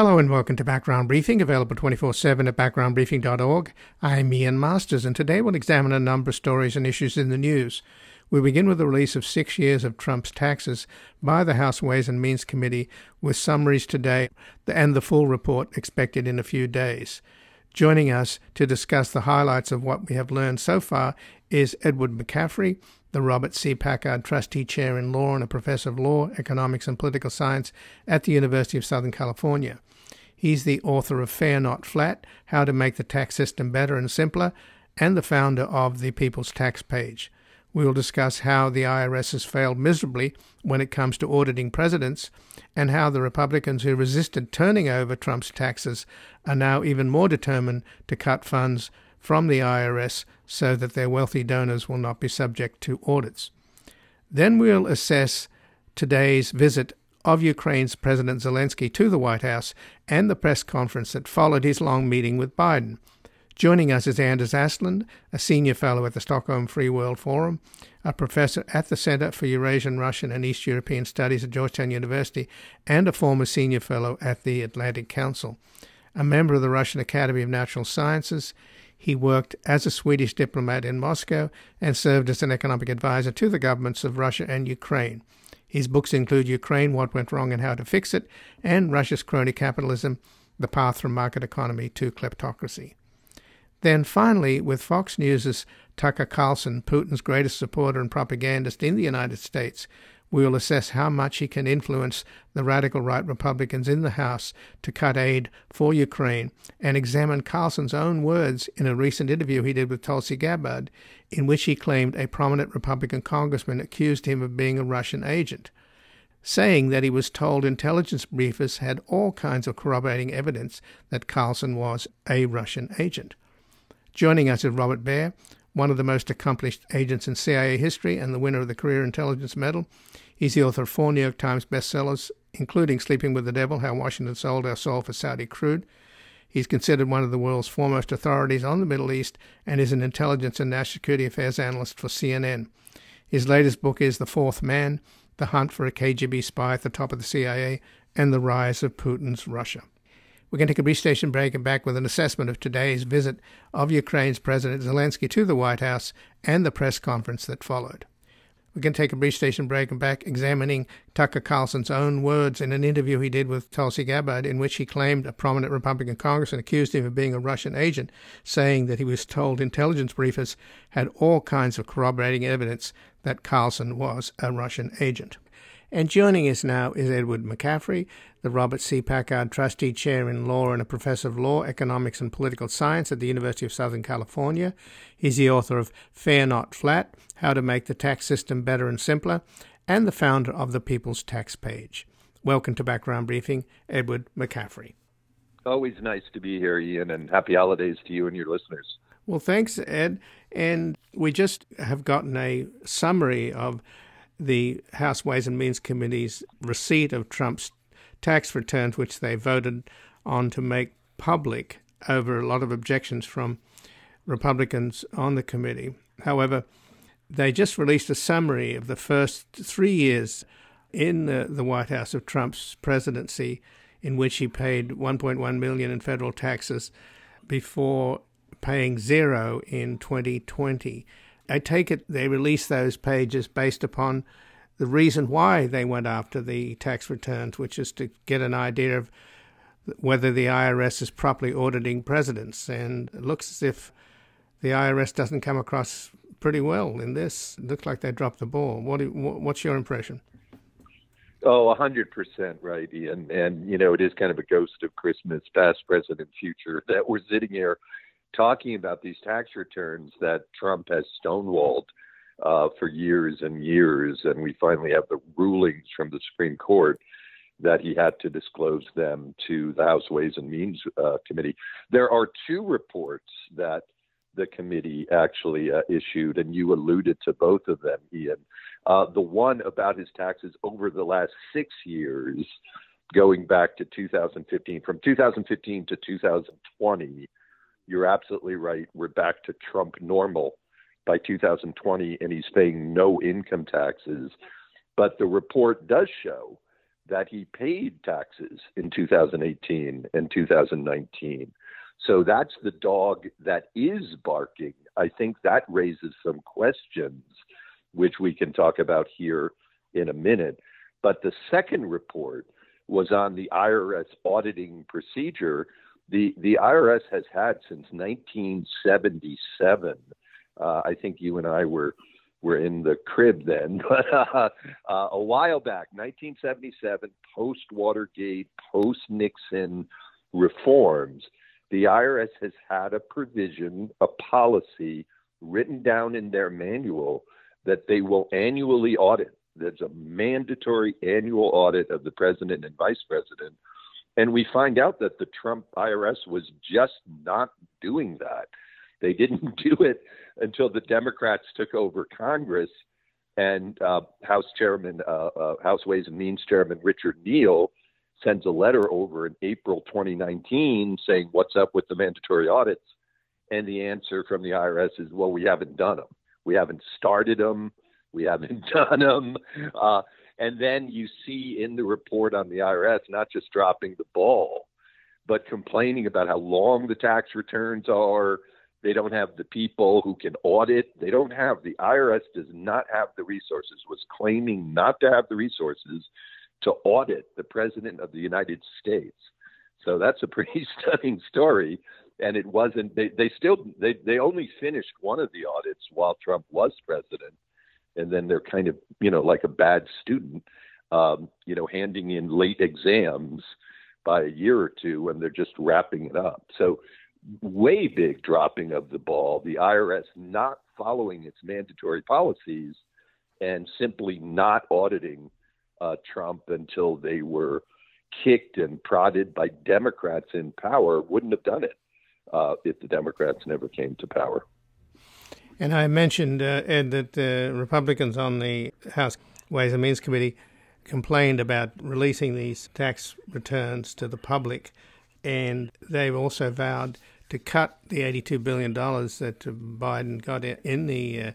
Hello and welcome to Background Briefing, available 24 7 at backgroundbriefing.org. I'm Ian Masters, and today we'll examine a number of stories and issues in the news. We begin with the release of six years of Trump's taxes by the House Ways and Means Committee, with summaries today and the full report expected in a few days. Joining us to discuss the highlights of what we have learned so far is Edward McCaffrey, the Robert C. Packard Trustee Chair in Law and a Professor of Law, Economics, and Political Science at the University of Southern California. He's the author of Fair Not Flat How to Make the Tax System Better and Simpler, and the founder of the People's Tax Page. We will discuss how the IRS has failed miserably when it comes to auditing presidents, and how the Republicans who resisted turning over Trump's taxes are now even more determined to cut funds from the IRS so that their wealthy donors will not be subject to audits. Then we'll assess today's visit of Ukraine's President Zelensky to the White House and the press conference that followed his long meeting with Biden. Joining us is Anders Aslund, a senior fellow at the Stockholm Free World Forum, a professor at the Center for Eurasian, Russian, and East European Studies at Georgetown University, and a former senior fellow at the Atlantic Council. A member of the Russian Academy of Natural Sciences, he worked as a Swedish diplomat in Moscow and served as an economic advisor to the governments of Russia and Ukraine. His books include Ukraine, What Went Wrong and How to Fix It, and Russia's Crony Capitalism, The Path from Market Economy to Kleptocracy. Then finally, with Fox News' Tucker Carlson, Putin's greatest supporter and propagandist in the United States, we will assess how much he can influence the radical right Republicans in the House to cut aid for Ukraine and examine Carlson's own words in a recent interview he did with Tulsi Gabbard, in which he claimed a prominent Republican congressman accused him of being a Russian agent, saying that he was told intelligence briefers had all kinds of corroborating evidence that Carlson was a Russian agent. Joining us is Robert Baer, one of the most accomplished agents in CIA history and the winner of the Career Intelligence Medal. He's the author of four New York Times bestsellers, including Sleeping with the Devil How Washington Sold Our Soul for Saudi Crude. He's considered one of the world's foremost authorities on the Middle East and is an intelligence and national security affairs analyst for CNN. His latest book is The Fourth Man The Hunt for a KGB Spy at the Top of the CIA and the Rise of Putin's Russia. We're going to take a brief station break and back with an assessment of today's visit of Ukraine's President Zelensky to the White House and the press conference that followed. We're going to take a brief station break and back examining Tucker Carlson's own words in an interview he did with Tulsi Gabbard, in which he claimed a prominent Republican congressman accused him of being a Russian agent, saying that he was told intelligence briefers had all kinds of corroborating evidence that Carlson was a Russian agent. And joining us now is Edward McCaffrey, the Robert C. Packard Trustee Chair in Law and a Professor of Law, Economics, and Political Science at the University of Southern California. He's the author of Fair Not Flat How to Make the Tax System Better and Simpler, and the founder of the People's Tax Page. Welcome to Background Briefing, Edward McCaffrey. Always nice to be here, Ian, and happy holidays to you and your listeners. Well, thanks, Ed. And we just have gotten a summary of the House Ways and Means Committee's receipt of Trump's tax returns, which they voted on to make public over a lot of objections from Republicans on the committee. However, they just released a summary of the first three years in the, the White House of Trump's presidency, in which he paid 1.1 million in federal taxes before paying zero in 2020. I take it they released those pages based upon the reason why they went after the tax returns, which is to get an idea of whether the IRS is properly auditing presidents. And it looks as if the IRS doesn't come across pretty well in this. It looks like they dropped the ball. What, what's your impression? Oh, a hundred percent right, Ian. And you know, it is kind of a ghost of Christmas, past, present, and future that we're sitting here talking about these tax returns that Trump has stonewalled uh, for years and years, and we finally have the rulings from the Supreme Court that he had to disclose them to the House Ways and Means uh, Committee. There are two reports that the committee actually uh, issued, and you alluded to both of them, Ian. Uh, the one about his taxes over the last six years, going back to 2015, from 2015 to 2020 you're absolutely right. We're back to Trump normal by 2020, and he's paying no income taxes. But the report does show that he paid taxes in 2018 and 2019. So that's the dog that is barking. I think that raises some questions, which we can talk about here in a minute. But the second report was on the IRS auditing procedure. The, the IRS has had since 1977. Uh, I think you and I were were in the crib then, but uh, uh, a while back, 1977, post Watergate, post Nixon reforms, the IRS has had a provision, a policy written down in their manual that they will annually audit. There's a mandatory annual audit of the president and vice president. And we find out that the Trump IRS was just not doing that. They didn't do it until the Democrats took over Congress and uh, House Chairman, uh, uh, House Ways and Means Chairman Richard Neal sends a letter over in April 2019 saying, What's up with the mandatory audits? And the answer from the IRS is, Well, we haven't done them. We haven't started them. We haven't done them. And then you see in the report on the IRS not just dropping the ball, but complaining about how long the tax returns are, they don't have the people who can audit. They don't have the IRS does not have the resources. Was claiming not to have the resources to audit the president of the United States. So that's a pretty stunning story. And it wasn't. They they still they they only finished one of the audits while Trump was president, and then they're kind of you know like a bad student, um, you know, handing in late exams by a year or two, and they're just wrapping it up. So way big dropping of the ball, the IRS not following its mandatory policies and simply not auditing uh, Trump until they were kicked and prodded by Democrats in power wouldn't have done it uh, if the Democrats never came to power. And I mentioned, uh, Ed, that the Republicans on the House Ways and Means Committee complained about releasing these tax returns to the public, and they've also vowed to cut the $82 billion that Biden got in the, uh,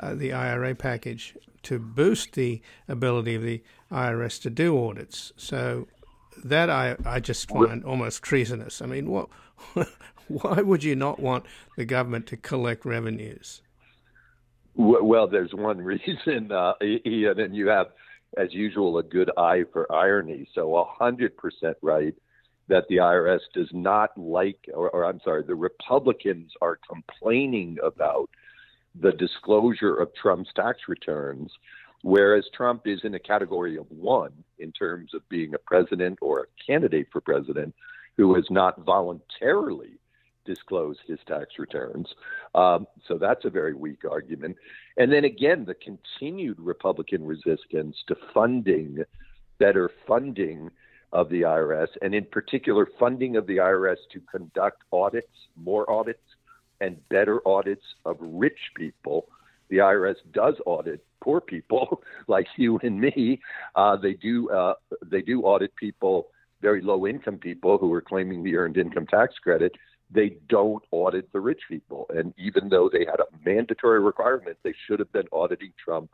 uh, the IRA package to boost the ability of the IRS to do audits. So that I, I just find almost treasonous. I mean, what, why would you not want the government to collect revenues? Well, there's one reason, uh, Ian, and you have, as usual, a good eye for irony. So, 100% right that the IRS does not like, or, or, I'm sorry, the Republicans are complaining about the disclosure of Trump's tax returns, whereas Trump is in a category of one in terms of being a president or a candidate for president who has not voluntarily disclosed his tax returns. Um, so that's a very weak argument. And then again, the continued Republican resistance to funding, better funding of the IRS, and in particular, funding of the IRS to conduct audits, more audits, and better audits of rich people. The IRS does audit poor people like you and me. Uh, they do uh, they do audit people, very low income people who are claiming the earned income tax credit. They don't audit the rich people, and even though they had a mandatory requirement, they should have been auditing Trump.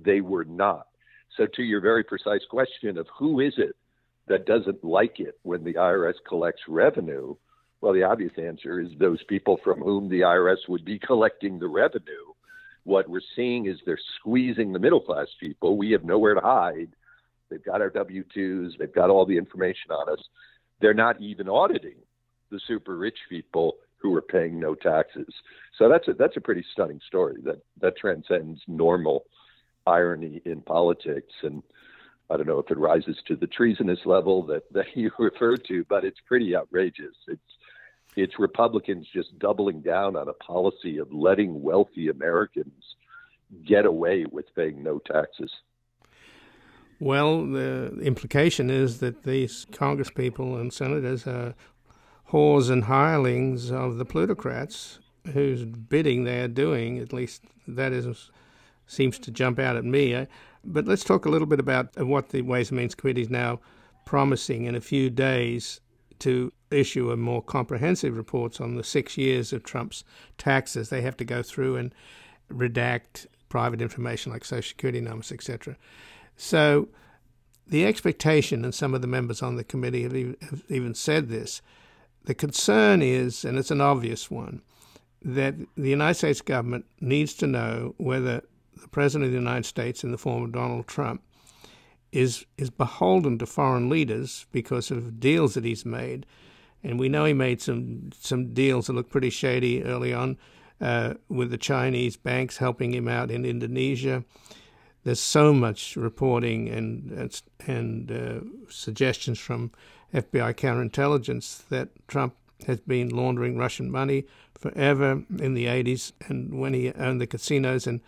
They were not. So, to your very precise question of who is it that doesn't like it when the IRS collects revenue? Well, the obvious answer is those people from whom the IRS would be collecting the revenue. What we're seeing is they're squeezing the middle class people. We have nowhere to hide. They've got our W 2s, they've got all the information on us. They're not even auditing the super rich people who are paying no taxes. So that's a, that's a pretty stunning story that, that transcends normal irony in politics. And I don't know if it rises to the treasonous level that, that you referred to, but it's pretty outrageous. It's it's Republicans just doubling down on a policy of letting wealthy Americans get away with paying no taxes. Well, the implication is that these Congress people and senators are whores and hirelings of the plutocrats whose bidding they are doing. At least that is seems to jump out at me. But let's talk a little bit about what the Ways and Means Committee is now promising in a few days to issue a more comprehensive reports on the six years of Trump's taxes. They have to go through and redact private information like social security numbers, etc. So the expectation, and some of the members on the committee have even said this, the concern is, and it's an obvious one, that the United States government needs to know whether the President of the United States, in the form of Donald Trump, is is beholden to foreign leaders because of deals that he's made, and we know he made some some deals that look pretty shady early on uh, with the Chinese banks helping him out in Indonesia. There's so much reporting and and, and uh, suggestions from FBI counterintelligence that Trump has been laundering Russian money forever in the 80s, and when he owned the casinos in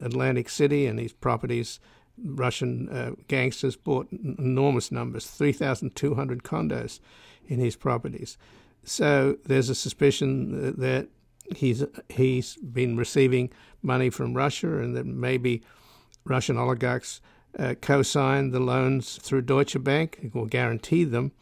Atlantic City and these properties, Russian uh, gangsters bought enormous numbers 3,200 condos in his properties. So there's a suspicion that he's he's been receiving money from Russia, and that maybe Russian oligarchs uh, co-signed the loans through Deutsche Bank or guaranteed them,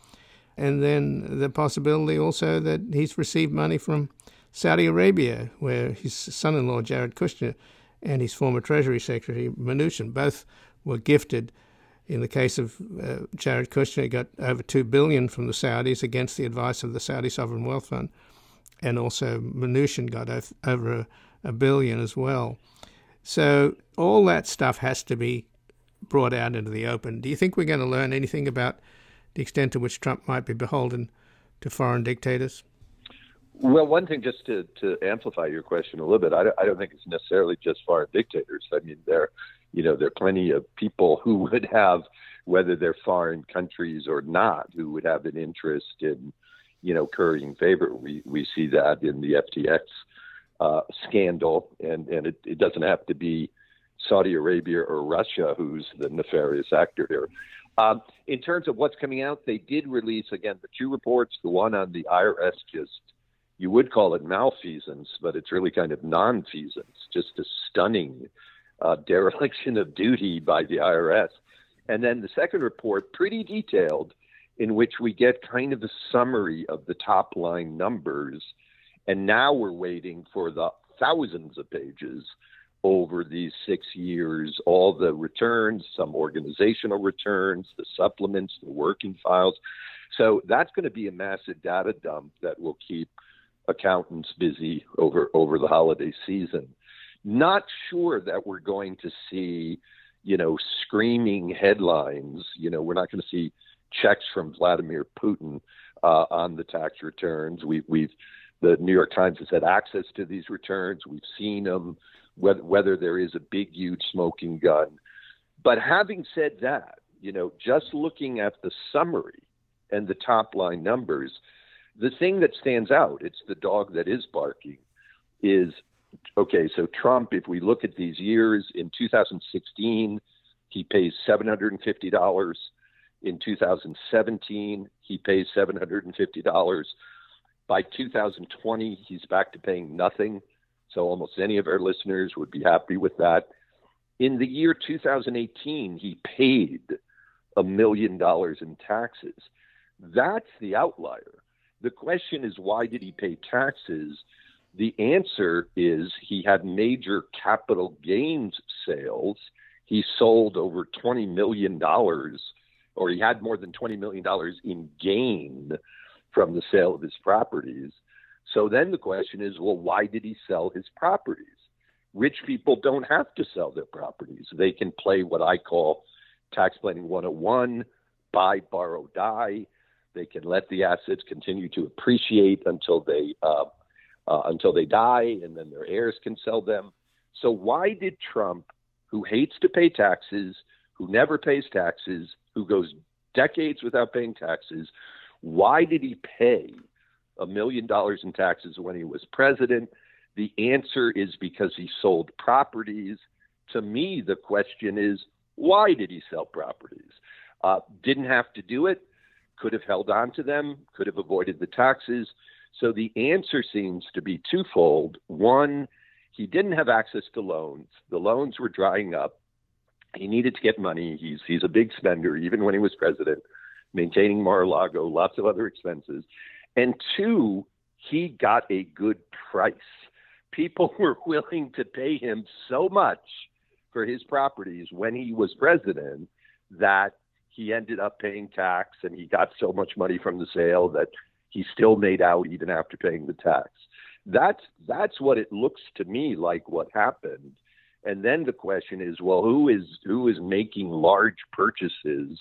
and then the possibility also that he's received money from Saudi Arabia, where his son-in-law Jared Kushner and his former Treasury Secretary Mnuchin both were gifted. In the case of uh, Jared Kushner, he got over 2 billion from the Saudis against the advice of the Saudi Sovereign Wealth Fund, and also Mnuchin got over a, a billion as well. So all that stuff has to be brought out into the open. Do you think we're going to learn anything about the extent to which Trump might be beholden to foreign dictators? Well, one thing, just to, to amplify your question a little bit, I don't, I don't think it's necessarily just foreign dictators. I mean, there, you know, there are plenty of people who would have, whether they're foreign countries or not, who would have an interest in, you know, currying favor. We we see that in the FTX uh, scandal, and and it, it doesn't have to be Saudi Arabia or Russia who's the nefarious actor here. Um, in terms of what's coming out, they did release again the two reports. The one on the IRS just you would call it malfeasance, but it's really kind of nonfeasance, just a stunning uh, dereliction of duty by the IRS. And then the second report, pretty detailed, in which we get kind of a summary of the top line numbers. And now we're waiting for the thousands of pages over these six years, all the returns, some organizational returns, the supplements, the working files. So that's going to be a massive data dump that will keep accountants busy over over the holiday season. Not sure that we're going to see, you know, screaming headlines. You know, we're not going to see checks from Vladimir Putin uh, on the tax returns. We, we've the New York Times has had access to these returns. We've seen them. Whether, whether there is a big, huge smoking gun. But having said that, you know, just looking at the summary and the top line numbers, the thing that stands out, it's the dog that is barking, is okay, so Trump, if we look at these years, in 2016, he pays $750. In 2017, he pays $750. By 2020, he's back to paying nothing. So almost any of our listeners would be happy with that. In the year 2018, he paid a million dollars in taxes. That's the outlier. The question is, why did he pay taxes? The answer is he had major capital gains sales. He sold over $20 million, or he had more than $20 million in gain from the sale of his properties. So then the question is, well, why did he sell his properties? Rich people don't have to sell their properties. They can play what I call tax planning 101 buy, borrow, die. They can let the assets continue to appreciate until they uh, uh, until they die, and then their heirs can sell them. So why did Trump, who hates to pay taxes, who never pays taxes, who goes decades without paying taxes, why did he pay a million dollars in taxes when he was president? The answer is because he sold properties. To me, the question is why did he sell properties? Uh, didn't have to do it could have held on to them, could have avoided the taxes. So the answer seems to be twofold. One, he didn't have access to loans. The loans were drying up. He needed to get money. He's he's a big spender, even when he was president, maintaining Mar-a-Lago, lots of other expenses. And two, he got a good price. People were willing to pay him so much for his properties when he was president that he ended up paying tax and he got so much money from the sale that he still made out even after paying the tax. That's that's what it looks to me like what happened. And then the question is, well, who is who is making large purchases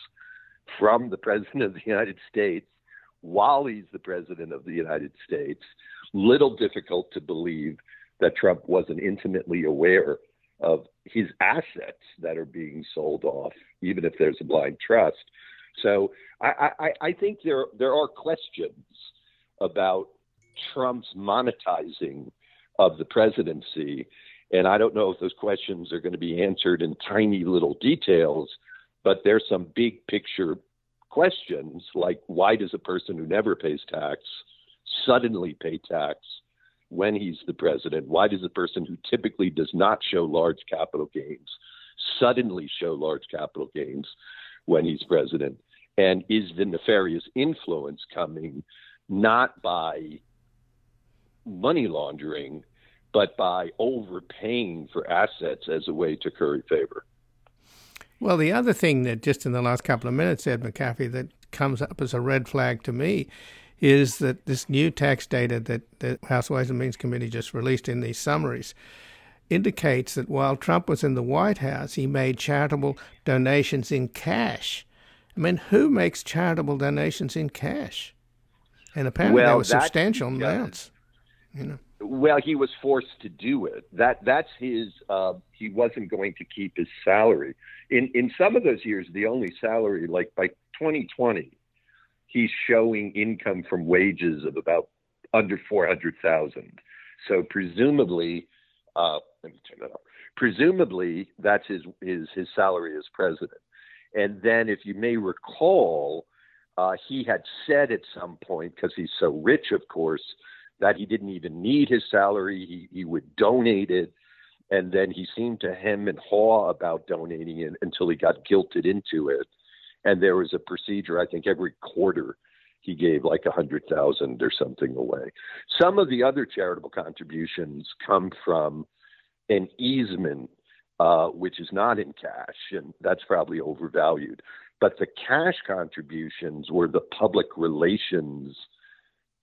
from the president of the United States while he's the president of the United States? Little difficult to believe that Trump wasn't intimately aware of his assets that are being sold off, even if there's a blind trust. So I, I, I think there there are questions about Trump's monetizing of the presidency, and I don't know if those questions are going to be answered in tiny little details, but there's some big picture questions like why does a person who never pays tax suddenly pay tax when he's the president? Why does a person who typically does not show large capital gains suddenly show large capital gains when he's president? And is the nefarious influence coming not by money laundering, but by overpaying for assets as a way to curry favor? Well, the other thing that just in the last couple of minutes, Ed McCaffrey, that comes up as a red flag to me is that this new tax data that the House Ways and Means Committee just released in these summaries indicates that while Trump was in the White House, he made charitable donations in cash. I mean, who makes charitable donations in cash? And apparently well, there were substantial amounts. You know. Well, he was forced to do it. That that's his. Uh, he wasn't going to keep his salary. In in some of those years, the only salary, like by 2020, he's showing income from wages of about under 400,000. So presumably, uh, let me turn that off. Presumably, that's his, his, his salary as president. And then, if you may recall, uh, he had said at some point, because he's so rich, of course, that he didn't even need his salary. He, he would donate it. And then he seemed to hem and haw about donating it until he got guilted into it and there was a procedure. I think every quarter he gave like a hundred thousand or something away. Some of the other charitable contributions come from an easement, uh, which is not in cash, and that's probably overvalued. But the cash contributions were the public relations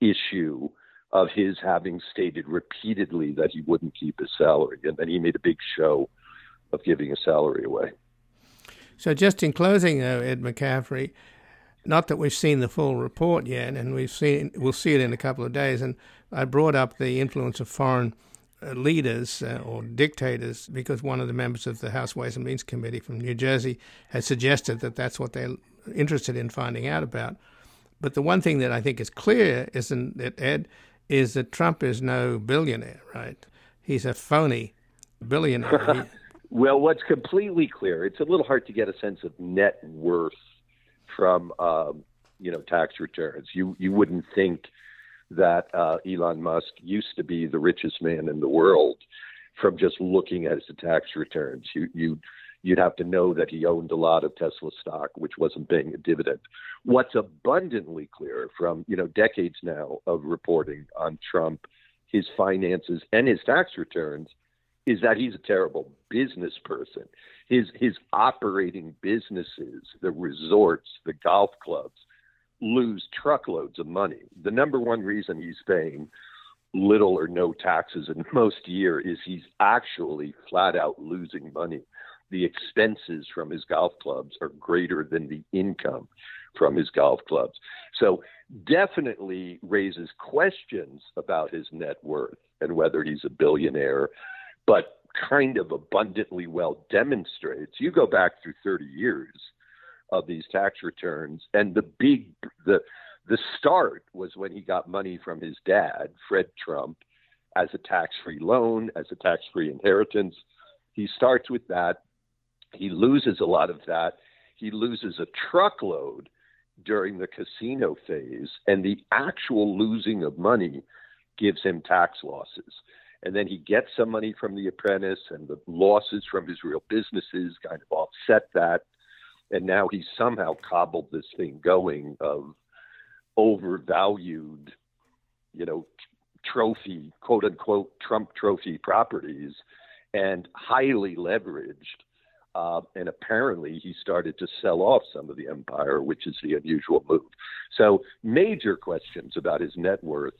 issue of his having stated repeatedly that he wouldn't keep his salary, and then he made a big show of giving his salary away. So, just in closing, though, Ed McCaffrey, not that we've seen the full report yet, and we've seen we'll see it in a couple of days. And I brought up the influence of foreign uh, leaders uh, or dictators because one of the members of the House Ways and Means Committee from New Jersey has suggested that that's what they're interested in finding out about. But the one thing that I think is clear, isn't it, Ed, is that Trump is no billionaire, right? He's a phony billionaire. Well, what's completely clear, it's a little hard to get a sense of net worth from um, you know tax returns. You you wouldn't think that uh, Elon Musk used to be the richest man in the world from just looking at his tax returns. You you you'd have to know that he owned a lot of Tesla stock, which wasn't paying a dividend. What's abundantly clear from you know decades now of reporting on Trump, his finances and his tax returns is that he's a terrible business person. His his operating businesses, the resorts, the golf clubs, lose truckloads of money. The number one reason he's paying little or no taxes in most year is he's actually flat out losing money. The expenses from his golf clubs are greater than the income from his golf clubs. So definitely raises questions about his net worth and whether he's a billionaire but kind of abundantly well demonstrates. You go back through 30 years of these tax returns, and the big the the start was when he got money from his dad, Fred Trump, as a tax-free loan, as a tax-free inheritance. He starts with that. He loses a lot of that. He loses a truckload during the casino phase, and the actual losing of money gives him tax losses and then he gets some money from the apprentice and the losses from his real businesses kind of offset that and now he's somehow cobbled this thing going of overvalued you know trophy quote unquote trump trophy properties and highly leveraged Uh, and apparently, he started to sell off some of the empire, which is the unusual move. So, major questions about his net worth.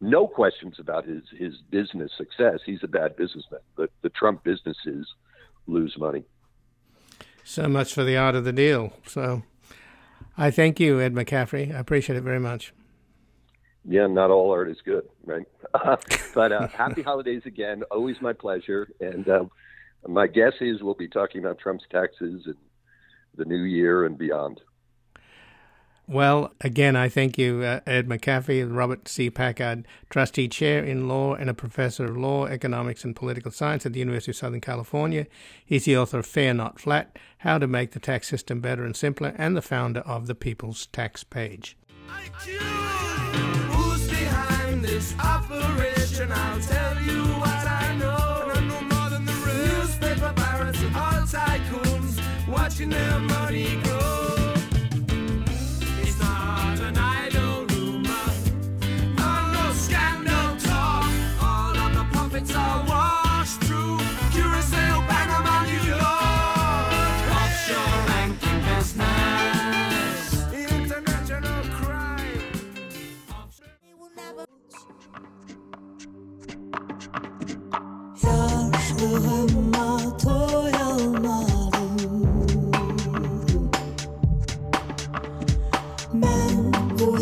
No questions about his, his business success. He's a bad businessman. The, the Trump businesses lose money. So much for the art of the deal. So, I thank you, Ed McCaffrey. I appreciate it very much. Yeah, not all art is good, right? but uh, happy holidays again. Always my pleasure. And um, my guess is we'll be talking about Trump's taxes and the new year and beyond. Well, again, I thank you, uh, Ed McCaffrey, Robert C. Packard, trustee chair in law and a professor of law, economics, and political science at the University of Southern California. He's the author of Fair Not Flat How to Make the Tax System Better and Simpler, and the founder of the People's Tax Page. Who's It's not an idle rumor, scandal talk. All of the are washed Curacao, Panama, New York. Offshore banking business, international crime.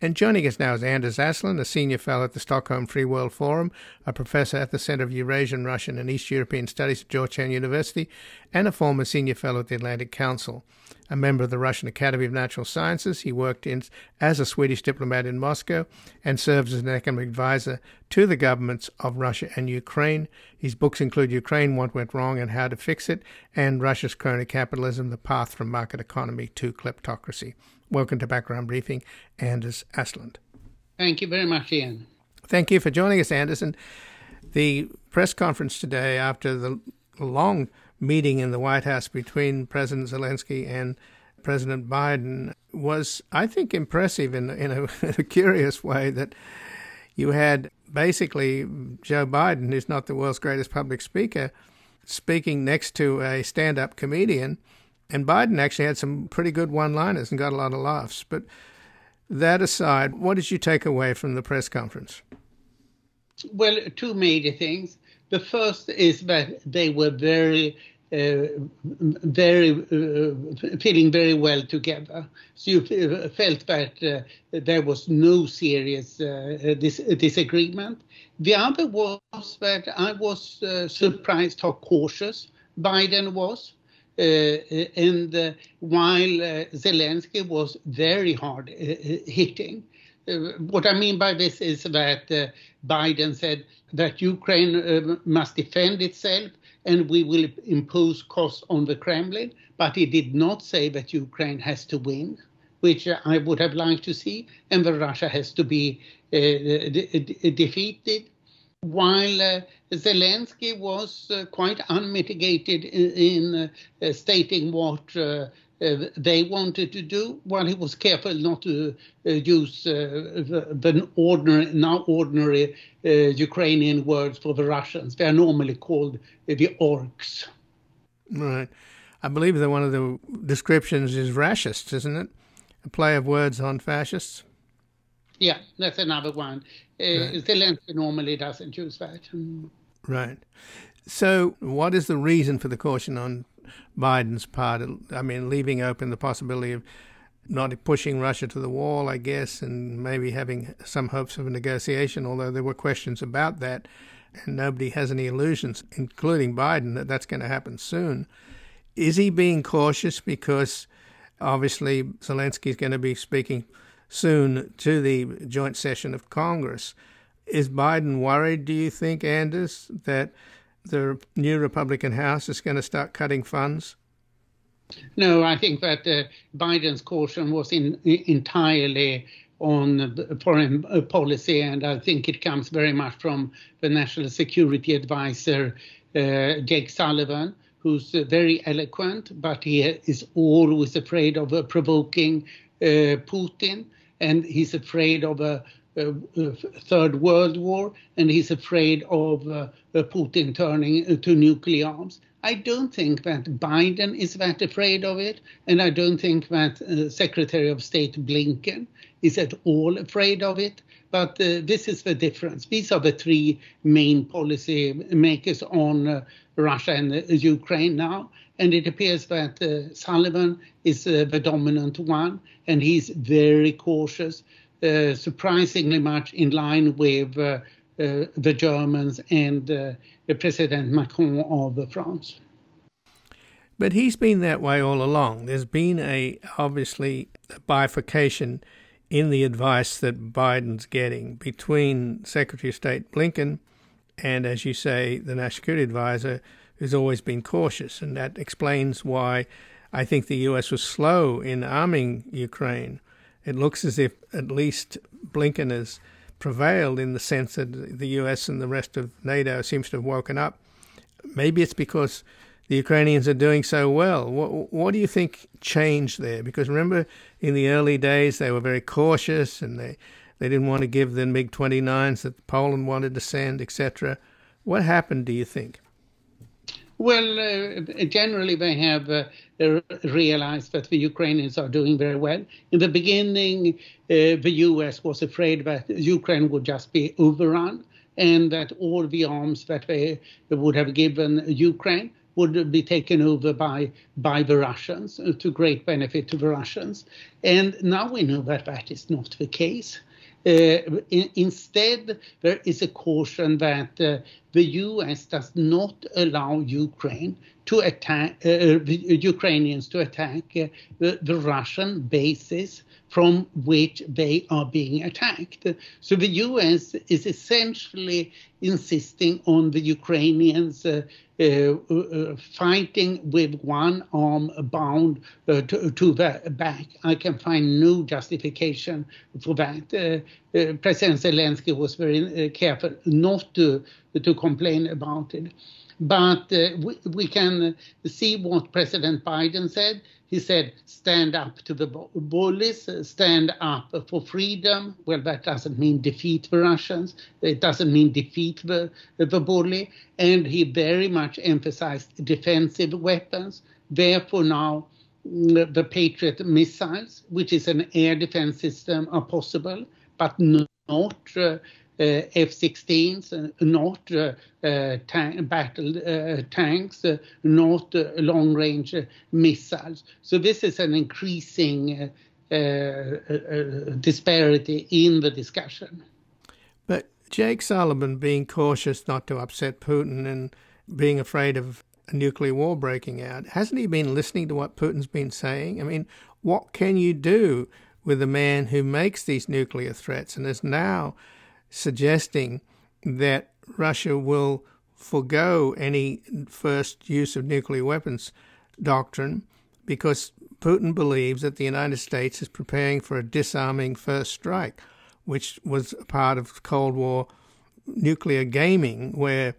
And joining us now is Anders Aslund, a senior fellow at the Stockholm Free World Forum, a professor at the Center of Eurasian, Russian, and East European Studies at Georgetown University, and a former senior fellow at the Atlantic Council. A member of the Russian Academy of Natural Sciences, he worked in, as a Swedish diplomat in Moscow and serves as an economic advisor to the governments of Russia and Ukraine. His books include Ukraine, What Went Wrong and How to Fix It, and Russia's Crony Capitalism, The Path from Market Economy to Kleptocracy. Welcome to Background Briefing, Anders Aslund. Thank you very much, Ian. Thank you for joining us, Anderson. The press conference today, after the long meeting in the White House between President Zelensky and President Biden was, I think, impressive in, in, a, in a curious way that you had basically Joe Biden, who's not the world's greatest public speaker, speaking next to a stand up comedian. And Biden actually had some pretty good one liners and got a lot of laughs. But that aside, what did you take away from the press conference? Well, two major things. The first is that they were very, uh, very uh, feeling very well together. So you felt that uh, there was no serious uh, dis- disagreement. The other was that I was uh, surprised how cautious Biden was. Uh, and while Zelensky was very hard hitting, what I mean by this is that uh, Biden said that Ukraine uh, must defend itself and we will impose costs on the Kremlin, but he did not say that Ukraine has to win, which I would have liked to see, and that Russia has to be uh, de- defeated. While uh, Zelensky was uh, quite unmitigated in, in uh, stating what uh, they wanted to do while he was careful not to uh, use uh, the, the, ordinary, now ordinary uh, Ukrainian words for the Russians. They are normally called the orcs. Right. I believe that one of the descriptions is racists, isn't it? A play of words on fascists. Yeah, that's another one. Uh. Zelensky normally doesn't use that. Right. So, what is the reason for the caution on Biden's part. I mean, leaving open the possibility of not pushing Russia to the wall, I guess, and maybe having some hopes of a negotiation, although there were questions about that. And nobody has any illusions, including Biden, that that's going to happen soon. Is he being cautious because obviously Zelensky is going to be speaking soon to the joint session of Congress? Is Biden worried, do you think, Anders, that the new Republican House is going to start cutting funds? No, I think that uh, Biden's caution was in, entirely on foreign uh, policy, and I think it comes very much from the National Security Advisor, uh, Jake Sullivan, who's uh, very eloquent, but he is always afraid of uh, provoking uh, Putin, and he's afraid of a, third world war, and he's afraid of Putin turning to nuclear arms. I don't think that Biden is that afraid of it, and I don't think that uh, Secretary of State Blinken is at all afraid of it. But uh, this is the difference. These are the three main policy makers on uh, Russia and uh, Ukraine now. And it appears that uh, Sullivan is uh, the dominant one, and he's very cautious, Uh, surprisingly much in line with uh, uh, the Germans and President Macron of France. But he's been that way all along. There's been a obviously a bifurcation in the advice that Biden's getting between Secretary of State Blinken and, as you say, the National Security Advisor, who's always been cautious. And that explains why I think the U.S. was slow in arming Ukraine. It looks as if at least Blinken has prevailed in the sense that the U.S. and the rest of NATO seems to have woken up. Maybe it's because the Ukrainians are doing so well. What, what do you think changed there? Because remember, in the early days, they were very cautious and they, they didn't want to give the MiG 29s that Poland wanted to send, etc. What happened, do you think? Well, uh, generally, they have uh, realized that the Ukrainians are doing very well. In the beginning, uh, the US was afraid that Ukraine would just be overrun and that all the arms that they would have given Ukraine would be taken over by by the Russians uh, to great benefit to the Russians. And now we know that that is not the case. Uh, in, instead, there is a caution that uh, the U.S. does not allow Ukraine to attack uh, Ukrainians to attack the, the Russian bases from which they are being attacked. So the US is essentially insisting on the Ukrainians uh, uh, uh, fighting with one arm bound uh, to, to, the back. I can find no justification for that. Uh, uh, President Zelensky was very careful not to, to complain about it. But we, we can see what President Biden said he said, stand up to the bullies, stand up for freedom. Well, that doesn't mean defeat the Russians. It doesn't mean defeat the, the bully. And he very much emphasized defensive weapons. Therefore, now mm, the Patriot missiles, which is an air defense system, are possible, but not uh, uh, Uh, F-16s, uh, not uh, uh tank, battle uh, tanks, not long-range missiles. So this is an increasing disparity in the discussion. But Jake Sullivan being cautious not to upset Putin and being afraid of a nuclear war breaking out, hasn't he been listening to what Putin's been saying? I mean, what can you do with a man who makes these nuclear threats and is now suggesting that Russia will forego any first use of nuclear weapons doctrine because Putin believes that the United States is preparing for a disarming first strike, which was part of Cold War nuclear gaming, where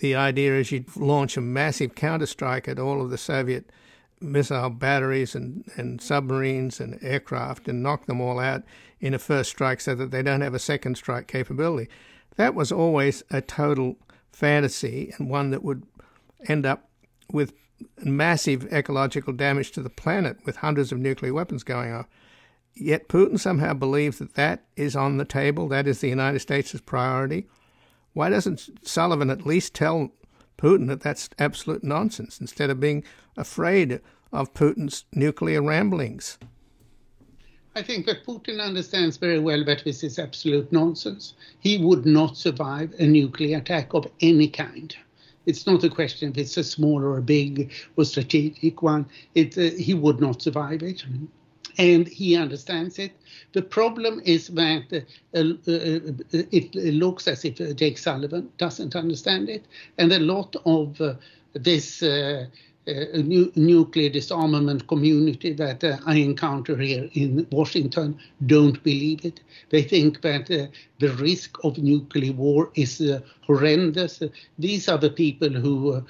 the idea is you'd launch a massive counterstrike at all of the Soviet missile batteries and, and submarines and aircraft and knock them all out in a first strike so that they don't have a second strike capability. That was always a total fantasy and one that would end up with massive ecological damage to the planet with hundreds of nuclear weapons going off. Yet Putin somehow believes that that is on the table, that is the United States' priority. Why doesn't Sullivan at least tell Putin that that's absolute nonsense instead of being afraid of Putin's nuclear ramblings? I think that Putin understands very well that this is absolute nonsense. He would not survive a nuclear attack of any kind. It's not a question if it's a small or a big or strategic one. It, uh, he would not survive it. And he understands it. The problem is that uh, uh, uh it looks as if Jake Sullivan doesn't understand it. And a lot of uh, this uh, a nu nuclear disarmament community that uh, I encounter here in Washington don't believe it. They think that uh, the risk of nuclear war is uh, horrendous. these are the people who uh,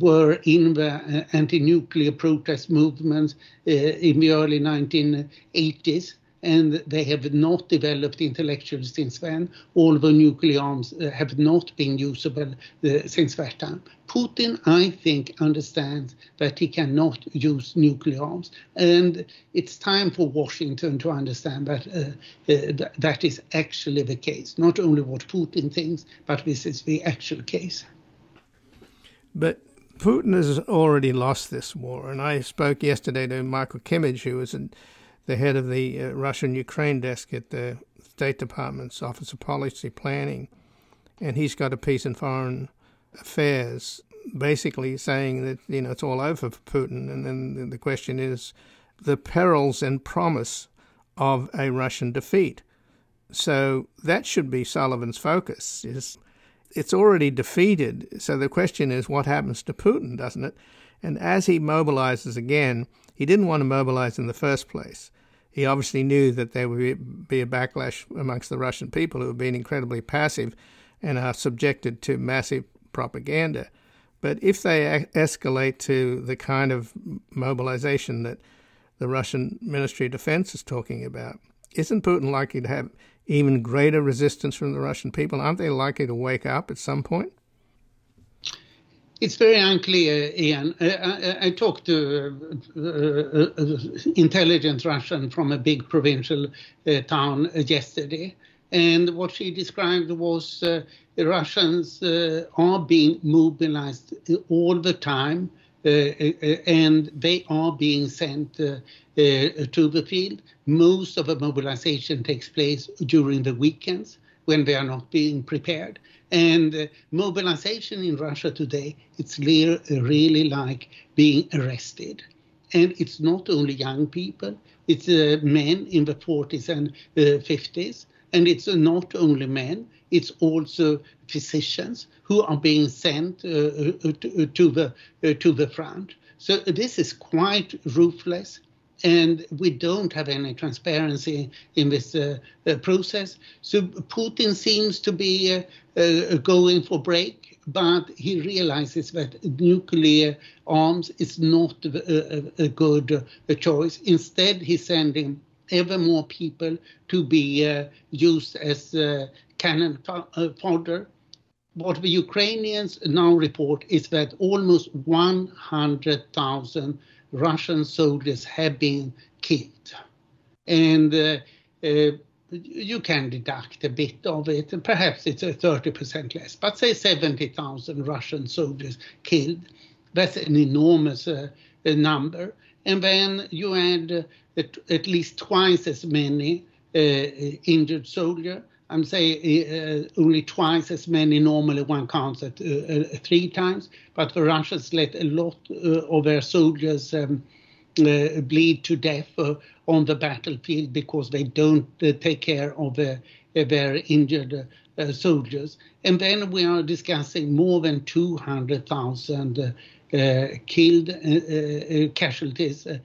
were in the anti-nuclear protest movements in the early 1980s and they have not developed intellectually since then, although nuclear arms uh, have not been usable uh, since that time. Putin, I think, understands that he cannot use nuclear arms, and it's time for Washington to understand that uh, uh th that is actually the case. Not only what Putin thinks, but this is the actual case. But Putin has already lost this war, and I spoke yesterday to Michael Kimmage, who was an the head of the uh, Russian Ukraine desk at the State Department's Office of Policy Planning, and he's got a piece in Foreign Affairs basically saying that you know it's all over for Putin, and then the question is the perils and promise of a Russian defeat. So that should be Sullivan's focus. Is it's already defeated. So the question is what happens to Putin, doesn't it? And as he mobilizes again, he didn't want to mobilize in the first place. He obviously knew that there would be a backlash amongst the Russian people who have been incredibly passive and are subjected to massive propaganda. But if they escalate to the kind of mobilization that the Russian Ministry of Defense is talking about, isn't Putin likely to have even greater resistance from the Russian people? Aren't they likely to wake up at some point? It's very unclear, Ian. I, I, I talked to uh, uh, uh, intelligent Russian from a big provincial uh, town yesterday, and what she described was uh, Russians uh, are being mobilized all the time, and they are being sent to the field. Most of the mobilization takes place during the weekends when they are not being prepared. And uh, mobilization in Russia today, it's really like being arrested. And it's not only young people, it's uh, men in the 40s and uh, 50s. And it's not only men, it's also physicians who are being sent uh, uh, to, uh, to, the, to the front. So this is quite ruthless and we don't have any transparency in this uh, uh, process. So Putin seems to be uh, uh going for break, but he realizes that nuclear arms is not a, a good uh, choice. Instead, he's sending ever more people to be uh, used as cannon fodder. What the Ukrainians now report is that almost 100,000 Russian soldiers have been killed. And uh, uh, you can deduct a bit of it, and perhaps it's a 30% less, but say 70,000 Russian soldiers killed. That's an enormous uh, number. And then you add uh, at, at, least twice as many uh, injured soldiers. I'm saying uh, only twice as many normally one counts at uh, uh, three times, but the Russians let a lot of their soldiers um, bleed to death on the battlefield because they don't take care of their injured soldiers. And then we are discussing more than 200,000 Eh, killed eh, eh, casualties uh,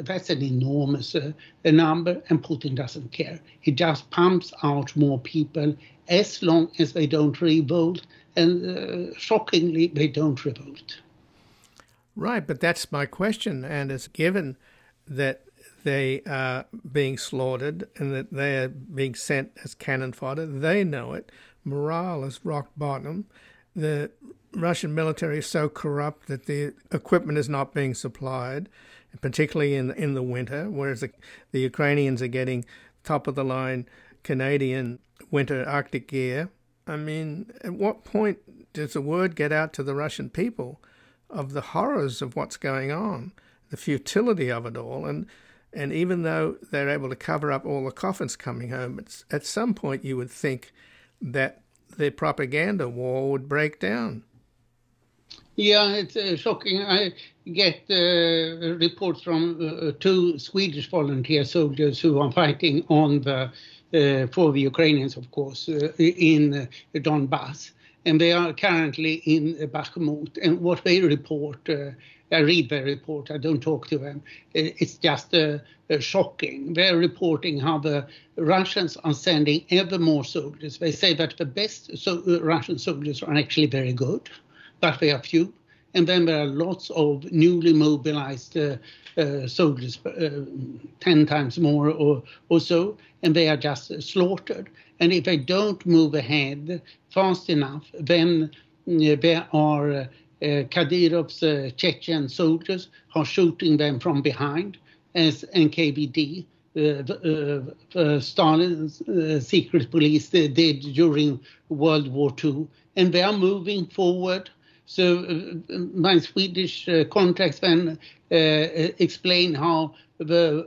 that's an enormous number, and Putin doesn't care. He just pumps out more people as long as they don't revolt, and shockingly, they don't revolt. Right, but that's my question, and it's given that they are being slaughtered and that they are being sent as cannon fodder. They know it. Morale is rock bottom. The Russian military is so corrupt that the equipment is not being supplied particularly in in the winter, whereas the, the Ukrainians are getting top of the line Canadian winter Arctic gear. I mean, at what point does the word get out to the Russian people of the horrors of what's going on, the futility of it all, and and even though they're able to cover up all the coffins coming home, at some point you would think that the propaganda war would break down. Yeah, it's uh, shocking. I get uh, reports from uh, two Swedish volunteer soldiers who are fighting on the uh, for the Ukrainians, of course, uh, in Donbass. and they are currently in Bakhmut. And what they report, uh, I read their report, I don't talk to them. It's just uh, uh, shocking. They're reporting how the Russians are sending ever more soldiers. They say that the best so, uh, Russian soldiers are actually very good, but they are few. And then there are lots of newly mobilized uh, uh, soldiers, uh, 10 times more or, or so, and they are just slaughtered. And if they don't move ahead fast enough, then there are Eh, Kadyrov's uh, eh, Chechen soldiers are shooting them from behind, as NKVD, uh, eh, Stalin's secret police did during World War II, and they are moving forward. So my Swedish contacts then explain how the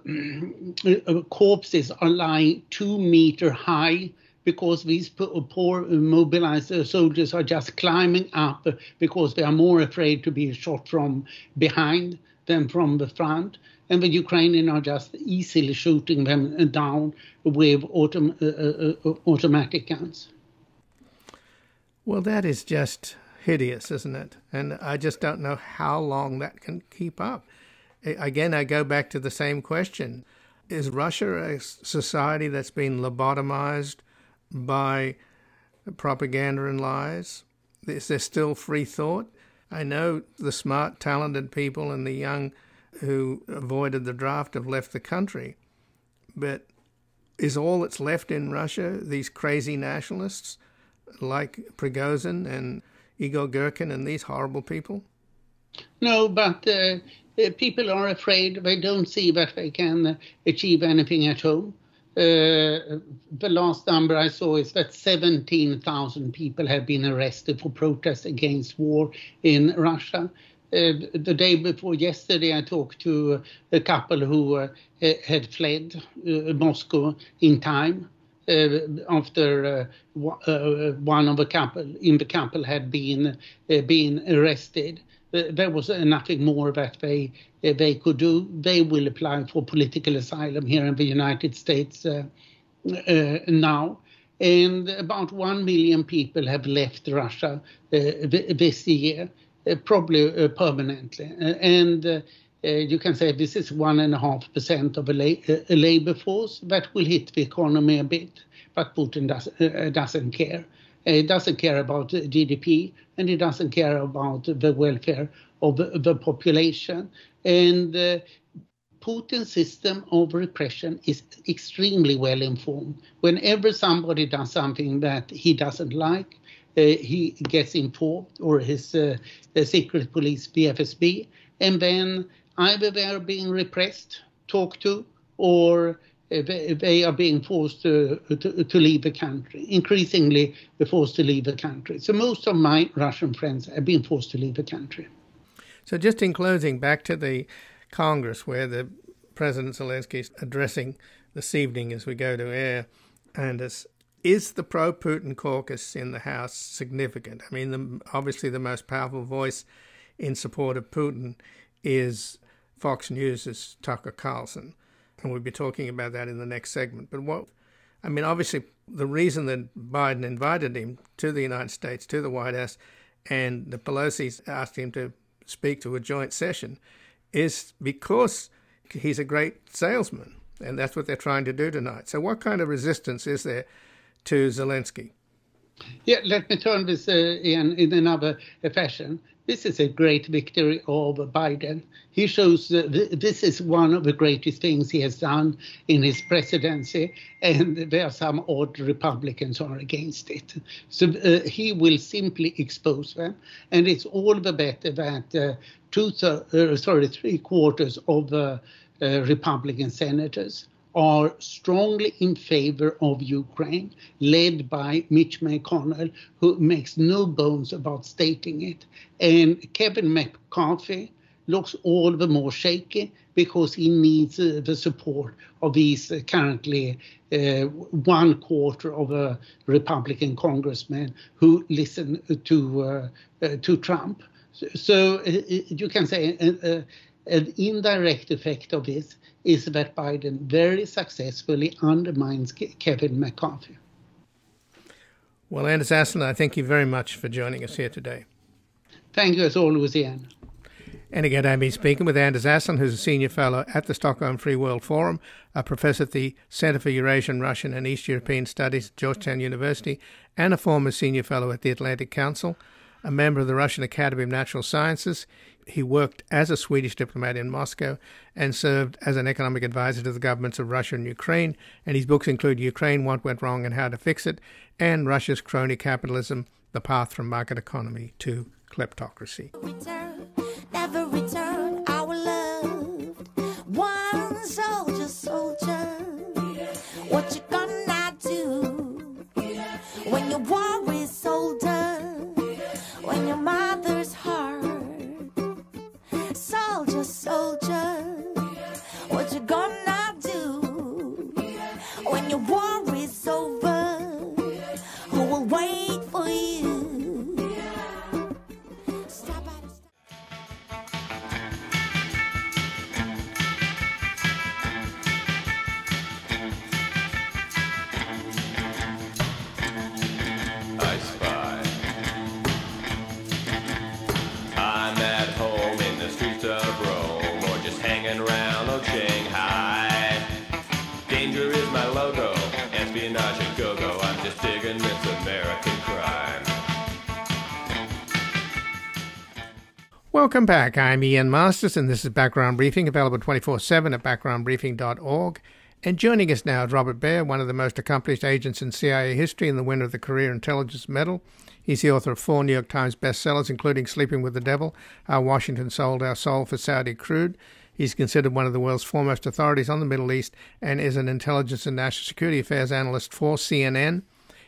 corpses are lying two meter high because these poor uh, mobilized uh, soldiers are just climbing up uh, because they are more afraid to be shot from behind than from the front. And the Ukrainians are just easily shooting them down with autom- uh, uh, automatic guns. Well, that is just hideous, isn't it? And I just don't know how long that can keep up. Again, I go back to the same question Is Russia a society that's been lobotomized by propaganda and lies? Is there still free thought? I know the smart, talented people and the young who avoided the draft have left the country, but is all that's left in Russia these crazy nationalists like Prigozhin and Igor Girkin and these horrible people? No, but uh, uh, people are afraid. They don't see that they can achieve anything at home. Uh, the last number I saw is that 17,000 people have been arrested for protests against war in Russia. Uh, the day before yesterday, I talked to a couple who uh, had fled Moscow in time uh, after uh, uh, one of the couple in the couple had been been arrested. There was nothing more that they they could do. They will apply for political asylum here in the United States now and about 1 million people have left Russia uh, this year, uh, probably uh, permanently. and uh, you can say this is 1.5% of a, la- a labor force that will hit the economy a bit, but Putin does, uh, doesn't care. He doesn't care about GDP and it doesn't care about the welfare of the population. And uh, Putin's system of repression is extremely well informed. Whenever somebody does something that he doesn't like, uh, he gets informed, or his uh, secret police, the FSB, and then either they are being repressed, talked to, or Uh, they are being forced to, to, to, leave the country, increasingly they're forced to leave the country. So most of my Russian friends have been forced to leave the country. So just in closing, back to the Congress where the President Zelensky is addressing this evening as we go to air, and as is the pro-Putin caucus in the House significant? I mean, the, obviously the most powerful voice in support of Putin is Fox News' Tucker Carlson. And we'll be talking about that in the next segment. But what, I mean, obviously, the reason that Biden invited him to the United States, to the White House, and the Pelosi's asked him to speak to a joint session is because he's a great salesman. And that's what they're trying to do tonight. So, what kind of resistance is there to Zelensky? Yeah, let me turn this uh, in another fashion. This is a great victory of Biden. He shows uh, th- this is one of the greatest things he has done in his presidency, and there are some odd Republicans who are against it. So uh, he will simply expose them, and it's all the better that uh, two, uh, sorry, three quarters of the uh, Republican senators are strongly in favor of Ukraine, led by Mitch McConnell, who makes no bones about stating it. And Kevin McCarthy looks all the more shaky because he needs uh, the support of these uh, currently uh, one quarter of a Republican congressman who listen to uh, uh, to Trump. So, so uh, you can say an indirect effect of this is that Biden very successfully undermines Kevin McCarthy. Well, Anders Aslund, I thank you very much for joining us here today. Thank you as always, Ian. And again, I've been speaking with Anders Aslund, who's a senior fellow at the Stockholm Free World Forum, a professor at the Center for Eurasian, Russian, and East European Studies at Georgetown University, and a former senior fellow at the Atlantic Council, a member of the Russian Academy of Natural Sciences. He worked as a Swedish diplomat in Moscow and served as an economic advisor to the governments of Russia and Ukraine. And his books include Ukraine, What Went Wrong and How to Fix It, and Russia's Crony Capitalism, The Path from Market Economy to Kleptocracy. Return, never return Welcome back. I'm Ian Masters, and this is Background Briefing, available 24 7 at backgroundbriefing.org. And joining us now is Robert Baer, one of the most accomplished agents in CIA history and the winner of the Career Intelligence Medal. He's the author of four New York Times bestsellers, including Sleeping with the Devil, How Washington Sold Our Soul for Saudi Crude. He's considered one of the world's foremost authorities on the Middle East and is an intelligence and national security affairs analyst for CNN.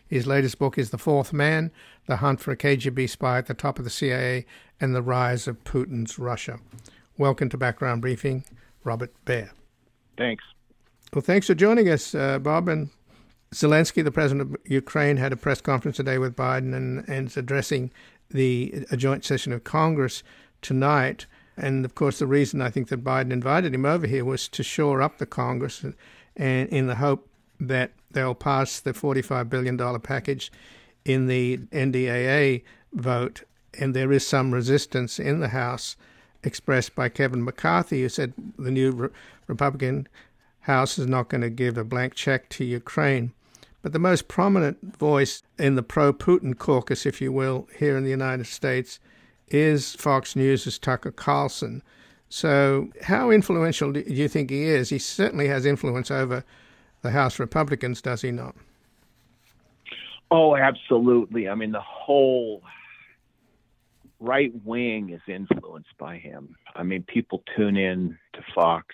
His latest book is The Fourth Man The Hunt for a KGB Spy at the Top of the CIA and the Rise of Putin's Russia. Welcome to Background Briefing, Robert Baer. Thanks. Well, thanks for joining us, uh, Bob. And Zelensky, the president of Ukraine, had a press conference today with Biden and, and is addressing the a joint session of Congress tonight. And of course, the reason I think that Biden invited him over here was to shore up the Congress, and, and in the hope that they'll pass the $45 billion package in the NDAA vote. And there is some resistance in the House expressed by Kevin McCarthy, who said the new re- Republican House is not going to give a blank check to Ukraine. But the most prominent voice in the pro Putin caucus, if you will, here in the United States is Fox News' Tucker Carlson. So, how influential do you think he is? He certainly has influence over the House Republicans, does he not? Oh, absolutely. I mean, the whole right wing is influenced by him. I mean, people tune in to Fox,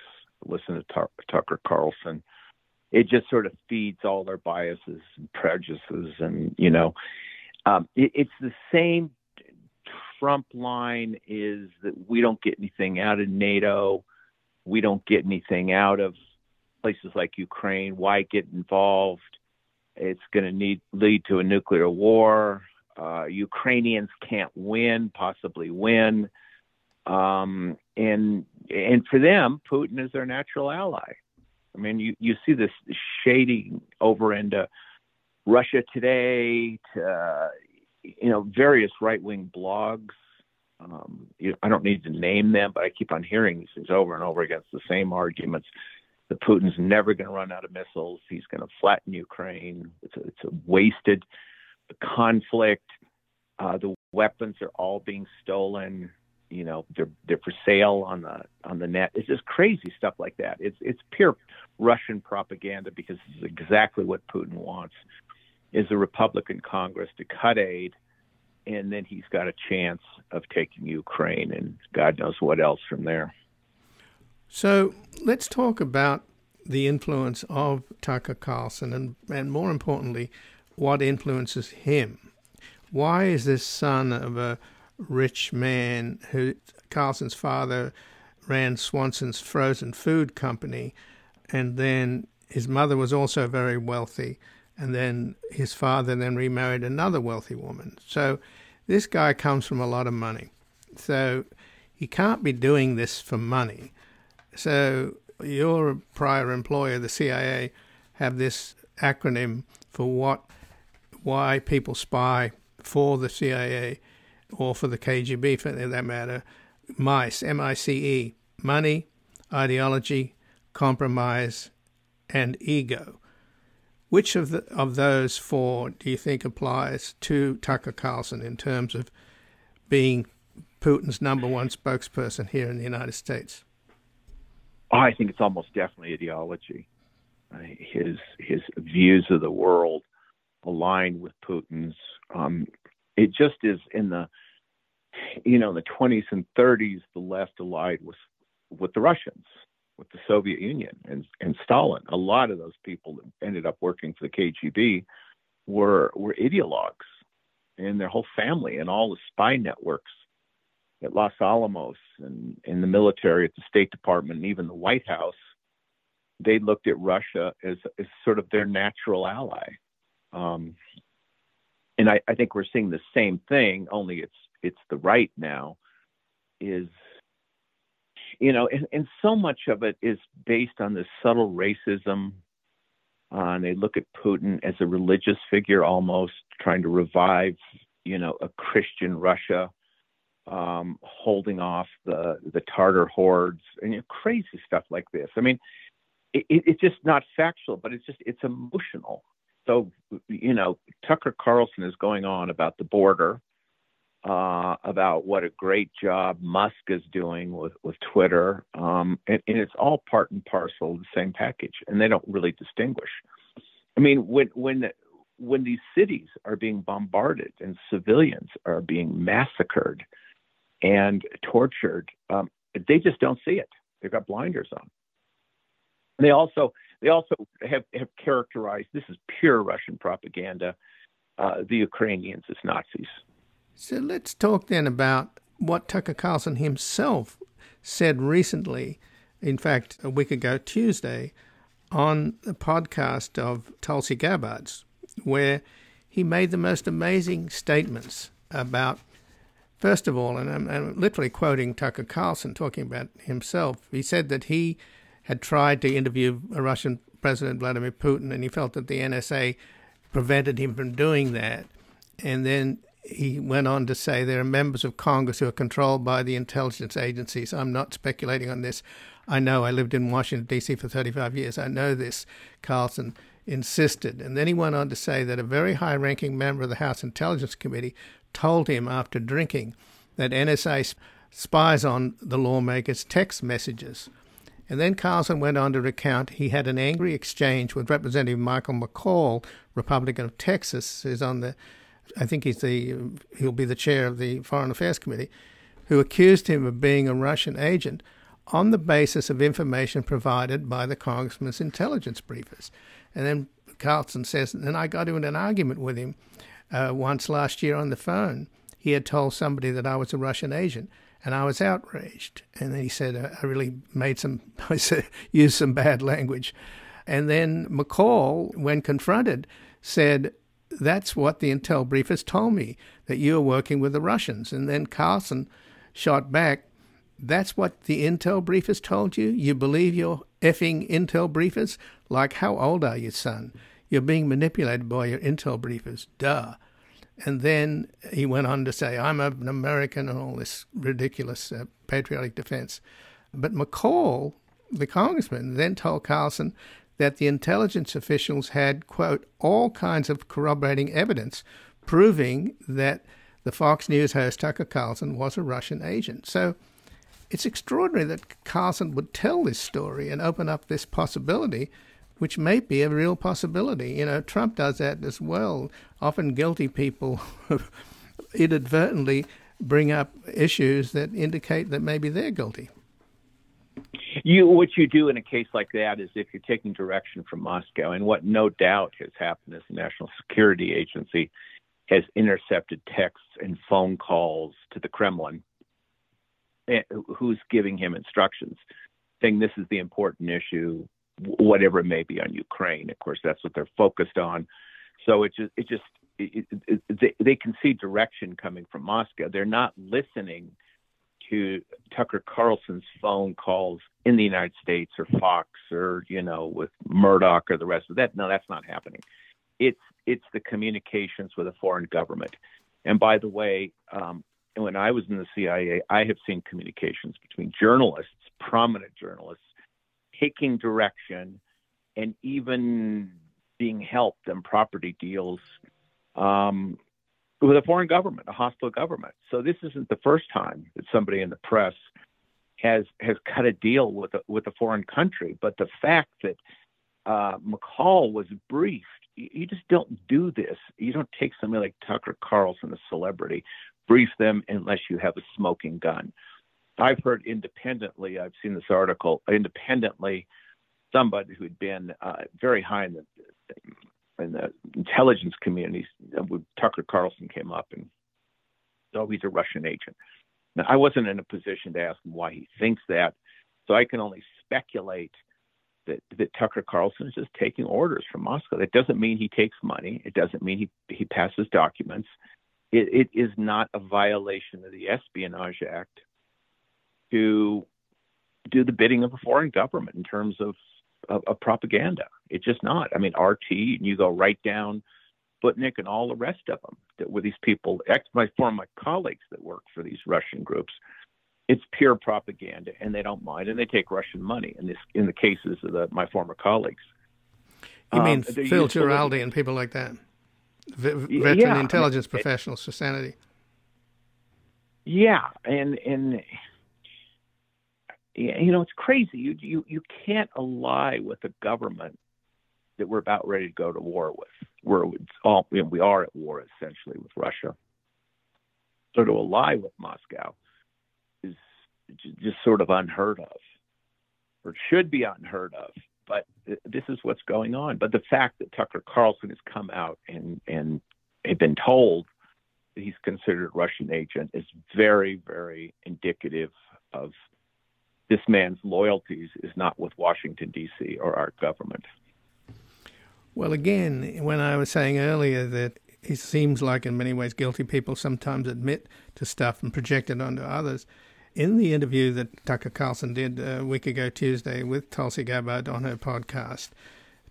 listen to Tuck- Tucker Carlson. It just sort of feeds all their biases and prejudices, and you know, um, it, it's the same. Trump line is that we don't get anything out of NATO, we don't get anything out of places like Ukraine. Why get involved? It's going to need lead to a nuclear war. Uh, Ukrainians can't win, possibly win, um, and and for them, Putin is their natural ally. I mean, you you see this shading over into Russia Today, to uh, you know various right wing blogs. Um, you, I don't need to name them, but I keep on hearing these things over and over against the same arguments that Putin's never going to run out of missiles. He's going to flatten Ukraine. It's a, it's a wasted conflict. Uh, the weapons are all being stolen. You know, they're they're for sale on the on the net. It's just crazy stuff like that. It's it's pure Russian propaganda because this is exactly what Putin wants: is a Republican Congress to cut aid, and then he's got a chance of taking Ukraine and God knows what else from there. So let's talk about the influence of Tucker Carlson and, and more importantly, what influences him. Why is this son of a rich man who Carlson's father ran Swanson's frozen food company and then his mother was also very wealthy and then his father then remarried another wealthy woman. So this guy comes from a lot of money. So he can't be doing this for money. So your prior employer, the CIA, have this acronym for what why people spy for the CIA or for the KGB for that matter. MICE, M I C E, money, ideology, compromise, and ego. Which of the of those four do you think applies to Tucker Carlson in terms of being Putin's number one spokesperson here in the United States? I think it's almost definitely ideology. His his views of the world align with Putin's. Um, it just is in the you know the 20s and 30s the left allied with with the Russians, with the Soviet Union and and Stalin. A lot of those people that ended up working for the KGB were were ideologues, and their whole family and all the spy networks at Los Alamos and in the military, at the State Department, and even the White House, they looked at Russia as, as sort of their natural ally. Um, and I, I think we're seeing the same thing, only it's it's the right now. Is you know, and, and so much of it is based on this subtle racism. Uh, and they look at Putin as a religious figure, almost trying to revive, you know, a Christian Russia um, holding off the the Tartar hordes and you know, crazy stuff like this. I mean, it, it's just not factual, but it's just it's emotional. So you know, Tucker Carlson is going on about the border, uh, about what a great job Musk is doing with with Twitter, um, and, and it's all part and parcel of the same package, and they don't really distinguish. I mean, when when when these cities are being bombarded and civilians are being massacred and tortured, um, they just don't see it. They've got blinders on. And they also they also have, have characterized this is pure Russian propaganda. Uh, the Ukrainians as Nazis. So let's talk then about what Tucker Carlson himself said recently. In fact, a week ago, Tuesday, on the podcast of Tulsi Gabbard's, where he made the most amazing statements about First of all, and I'm, I'm, literally quoting Tucker Carlson talking about himself, he said that he had tried to interview Russian President Vladimir Putin and he felt that the NSA prevented him from doing that. And then he went on to say there are members of Congress who are controlled by the intelligence agencies. I'm not speculating on this. I know I lived in Washington, D.C. for 35 years. I know this, Carlson insisted. And then he went on to say that a very high ranking member of the House Intelligence Committee told him after drinking that NSA spies on the lawmakers' text messages. And then Carlson went on to recount he had an angry exchange with Representative Michael McCaul, Republican of Texas, who's on the, I think he's the, he'll be the chair of the Foreign Affairs Committee, who accused him of being a Russian agent on the basis of information provided by the congressman's intelligence briefers. And then Carlson says, and I got into an argument with him uh, once last year on the phone. He had told somebody that I was a Russian agent, and I was outraged. And then he said I really made some, I said used some bad language. And then McCaul, when confronted, said, "That's what the intel briefers told me that you were working with the Russians." And then Carlson shot back, "That's what the intel briefers told you? You believe your effing intel briefers? Like, how old are you, son?" You're being manipulated by your intel briefers. Duh. And then he went on to say, I'm an American and all this ridiculous uh, patriotic defense. But McCaul, the congressman, then told Carlson that the intelligence officials had, quote, all kinds of corroborating evidence proving that the Fox News host Tucker Carlson was a Russian agent. So it's extraordinary that Carlson would tell this story and open up this possibility which may be a real possibility. You know, Trump does that as well. Often guilty people inadvertently bring up issues that indicate that maybe they're guilty. You, what you do in a case like that is if you're taking direction from Moscow, and what no doubt has happened is the National Security Agency has intercepted texts and phone calls to the Kremlin, eh, who's giving him instructions, saying this is the important issue whatever it may be on Ukraine. Of course, that's what they're focused on. So it just it just it, it, they, they can see direction coming from Moscow. They're not listening to Tucker Carlson's phone calls in the United States or Fox or you know with Murdoch or the rest of that. No, that's not happening. it's it's the communications with a foreign government. And by the way, um, when I was in the CIA, I have seen communications between journalists, prominent journalists, taking direction and even being helped in property deals um, with a foreign government, a hostile government. So this isn't the first time that somebody in the press has has cut a deal with a, with a foreign country. But the fact that uh, McCaul was briefed, you, you just don't do this. You don't take somebody like Tucker Carlson, a celebrity, brief them unless you have a smoking gun. I've heard independently. I've seen this article independently. Somebody who'd been uh, very high in the in the intelligence community, when Tucker Carlson came up and oh, he's a Russian agent. Now, I wasn't in a position to ask him why he thinks that, so I can only speculate that, that Tucker Carlson is just taking orders from Moscow. That doesn't mean he takes money. It doesn't mean he, he passes documents. It, it is not a violation of the Espionage Act to do the bidding of a foreign government in terms of of, of propaganda. It's just not. I mean, RT, and you go right down Sputnik and all the rest of them that were these people, ex my former colleagues that work for these Russian groups. It's pure propaganda, and they don't mind, and they take Russian money. In this, in the cases of the, my former colleagues. You mean um, Phil Giraldi and people like that, v- veteran yeah, intelligence I mean, professionals for sanity. Yeah, and and you know, it's crazy. You you you can't ally with a government that we're about ready to go to war with. We're all you know, we are at war essentially with Russia. So to ally with Moscow is just sort of unheard of, or should be unheard of. But this is what's going on. But the fact that Tucker Carlson has come out and and had been told that he's considered a Russian agent is very, very indicative of this man's loyalties is not with Washington, D.C. or our government. Well, again, when I was saying earlier that it seems like in many ways guilty people sometimes admit to stuff and project it onto others. In the interview that Tucker Carlson did a week ago Tuesday with Tulsi Gabbard on her podcast,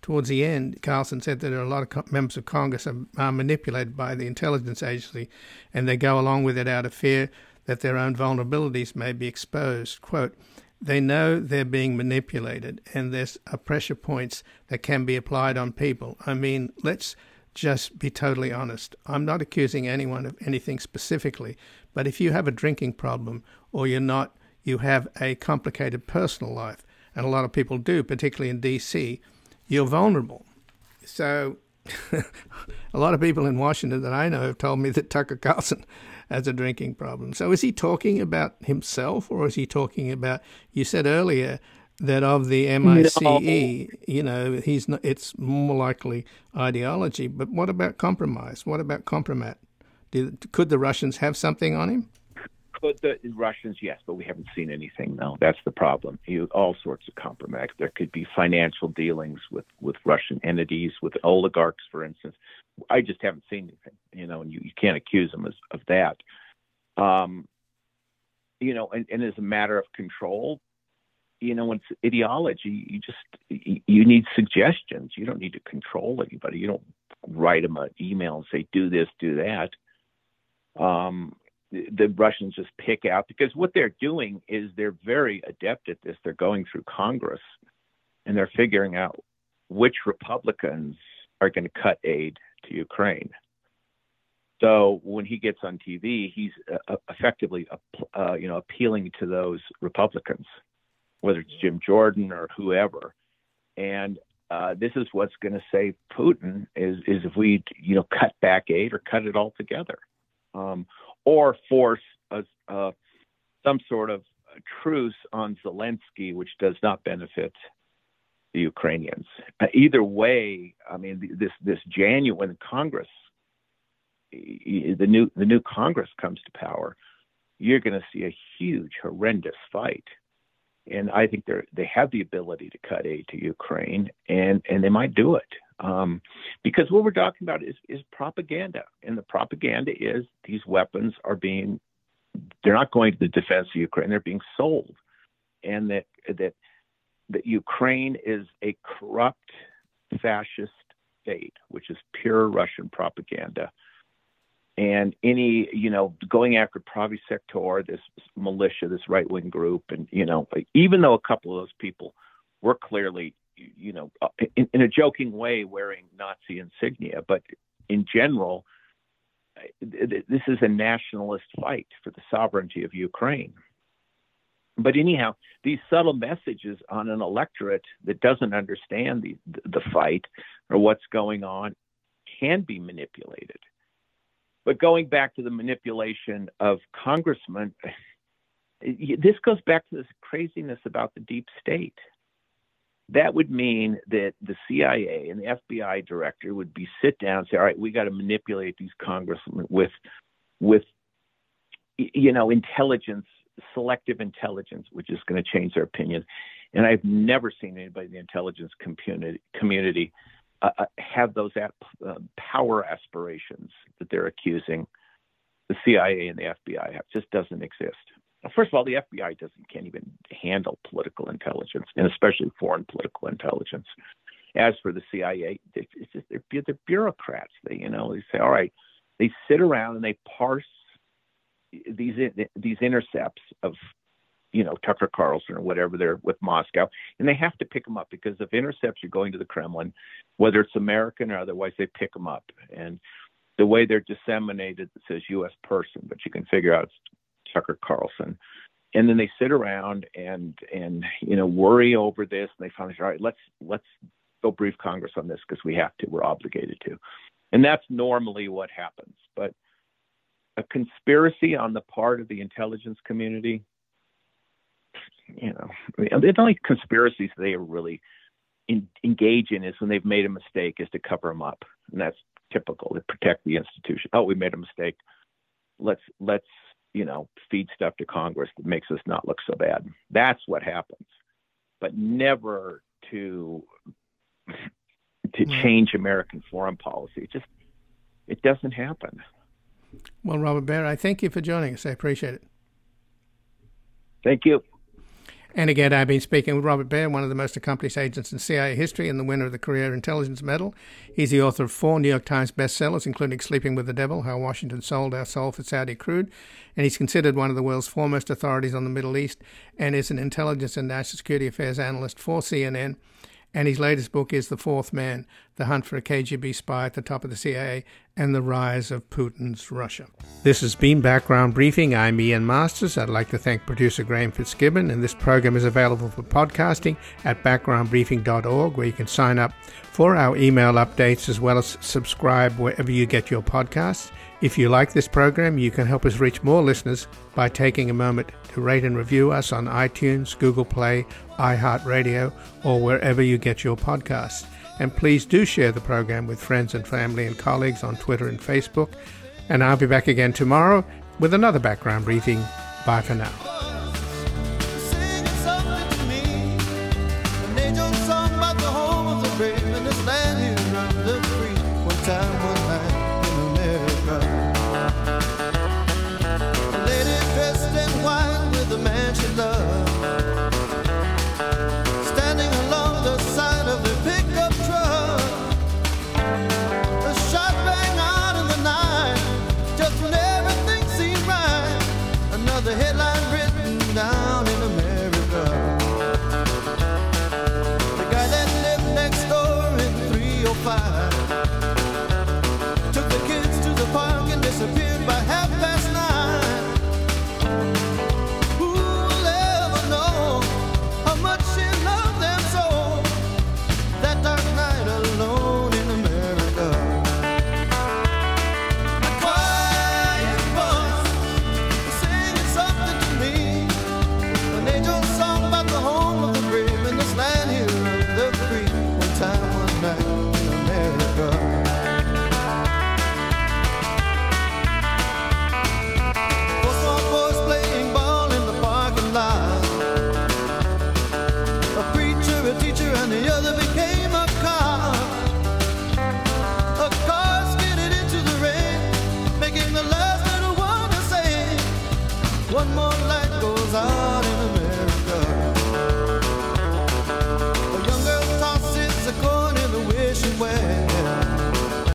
towards the end, Carlson said that a lot of members of Congress are, are manipulated by the intelligence agency and they go along with it out of fear that their own vulnerabilities may be exposed. Quote, they know they're being manipulated and there's uh, pressure points that can be applied on people. I mean, let's just be totally honest. I'm not accusing anyone of anything specifically, but if you have a drinking problem or you're not, you have a complicated personal life, and a lot of people do, particularly in DC, you're vulnerable. So, a lot of people in Washington that I know have told me that Tucker Carlson as a drinking problem. So is he talking about himself or is he talking about, you said earlier that of the MICE, no. you know, he's not, it's more likely ideology, but what about compromise? What about compromat? Did, could the Russians have something on him? Could the Russians, yes, but we haven't seen anything. No, that's the problem. You, all sorts of compromise. There could be financial dealings with, with Russian entities, with oligarchs, for instance. I just haven't seen anything, you know, and you, you can't accuse them of, of that. Um, you know, and, and as a matter of control, you know, it's ideology, you just you need suggestions. You don't need to control anybody. You don't write them an email and say do this, do that. Um, the, the Russians just pick out because what they're doing is they're very adept at this. They're going through Congress and they're figuring out which Republicans are going to cut aid Ukraine. So when he gets on TV, he's uh, effectively, uh, you know, appealing to those Republicans, whether it's Jim Jordan or whoever. And uh, this is what's going to save Putin is is if we, you know, cut back aid or cut it altogether, um, or force a, uh, some sort of truce on Zelensky, which does not benefit the Ukrainians. Uh, either way, I mean, this this genuine Congress, the new the new Congress comes to power, you're going to see a huge, horrendous fight. And I think they they have the ability to cut aid to Ukraine, and and they might do it um, because what we're talking about is is propaganda, and the propaganda is these weapons are being they're not going to the defense of Ukraine; they're being sold, and that that that Ukraine is a corrupt fascist state, which is pure Russian propaganda. And any, you know, going after Pravi Sector, this militia, this right wing group, and, you know, even though a couple of those people were clearly, you know, in, in a joking way wearing Nazi insignia, but in general, this is a nationalist fight for the sovereignty of Ukraine. But anyhow, these subtle messages on an electorate that doesn't understand the, the fight or what's going on can be manipulated. But going back to the manipulation of congressmen, this goes back to this craziness about the deep state. That would mean that the CIA and the FBI director would be sit down and say, "All right, we got to manipulate these congressmen with, with, you know, intelligence selective intelligence, which is going to change their opinion. And I've never seen anybody in the intelligence community, community uh, uh have those ap- uh, power aspirations that they're accusing the CIA and the FBI have. Just doesn't exist. First of all, the FBI doesn't can't even handle political intelligence, and especially foreign political intelligence. As for the CIA, it's just they're, they're bureaucrats. They, you know, they say, all right, they sit around and they parse these these intercepts of you know Tucker Carlson or whatever they're with Moscow, and they have to pick them up because if intercepts are going to the Kremlin, whether it's American or otherwise, they pick them up. And the way they're disseminated, it says U.S. person, but you can figure out it's Tucker Carlson. And then they sit around and and you know worry over this, and they finally say, all right, let's let's go brief Congress on this because we have to, we're obligated to, and that's normally what happens. But a conspiracy on the part of the intelligence community. You know, the only conspiracies they really in, engage in is when they've made a mistake, is to cover them up, and that's typical to protect the institution. Oh, we made a mistake. Let's let's you know feed stuff to Congress that makes us not look so bad. That's what happens, but never to to mm. change American foreign policy. It just it doesn't happen. Well, Robert Baer, I thank you for joining us. I appreciate it. Thank you. And again, I've been speaking with Robert Baer, one of the most accomplished agents in CIA history and the winner of the Career Intelligence Medal. He's the author of four New York Times bestsellers, including Sleeping with the Devil How Washington Sold Our Soul for Saudi Crude. And he's considered one of the world's foremost authorities on the Middle East and is an intelligence and national security affairs analyst for CNN and his latest book is The Fourth Man The Hunt for a KGB Spy at the Top of the CIA and the Rise of Putin's Russia. This has been Background Briefing. I'm Ian Masters. I'd like to thank producer Graham Fitzgibbon, and this program is available for podcasting at backgroundbriefing.org, where you can sign up for our email updates as well as subscribe wherever you get your podcasts. If you like this program, you can help us reach more listeners by taking a moment to rate and review us on iTunes, Google Play, iHeartRadio, or wherever you get your podcasts. And please do share the program with friends and family and colleagues on Twitter and Facebook. And I'll be back again tomorrow with another background briefing. Bye for now.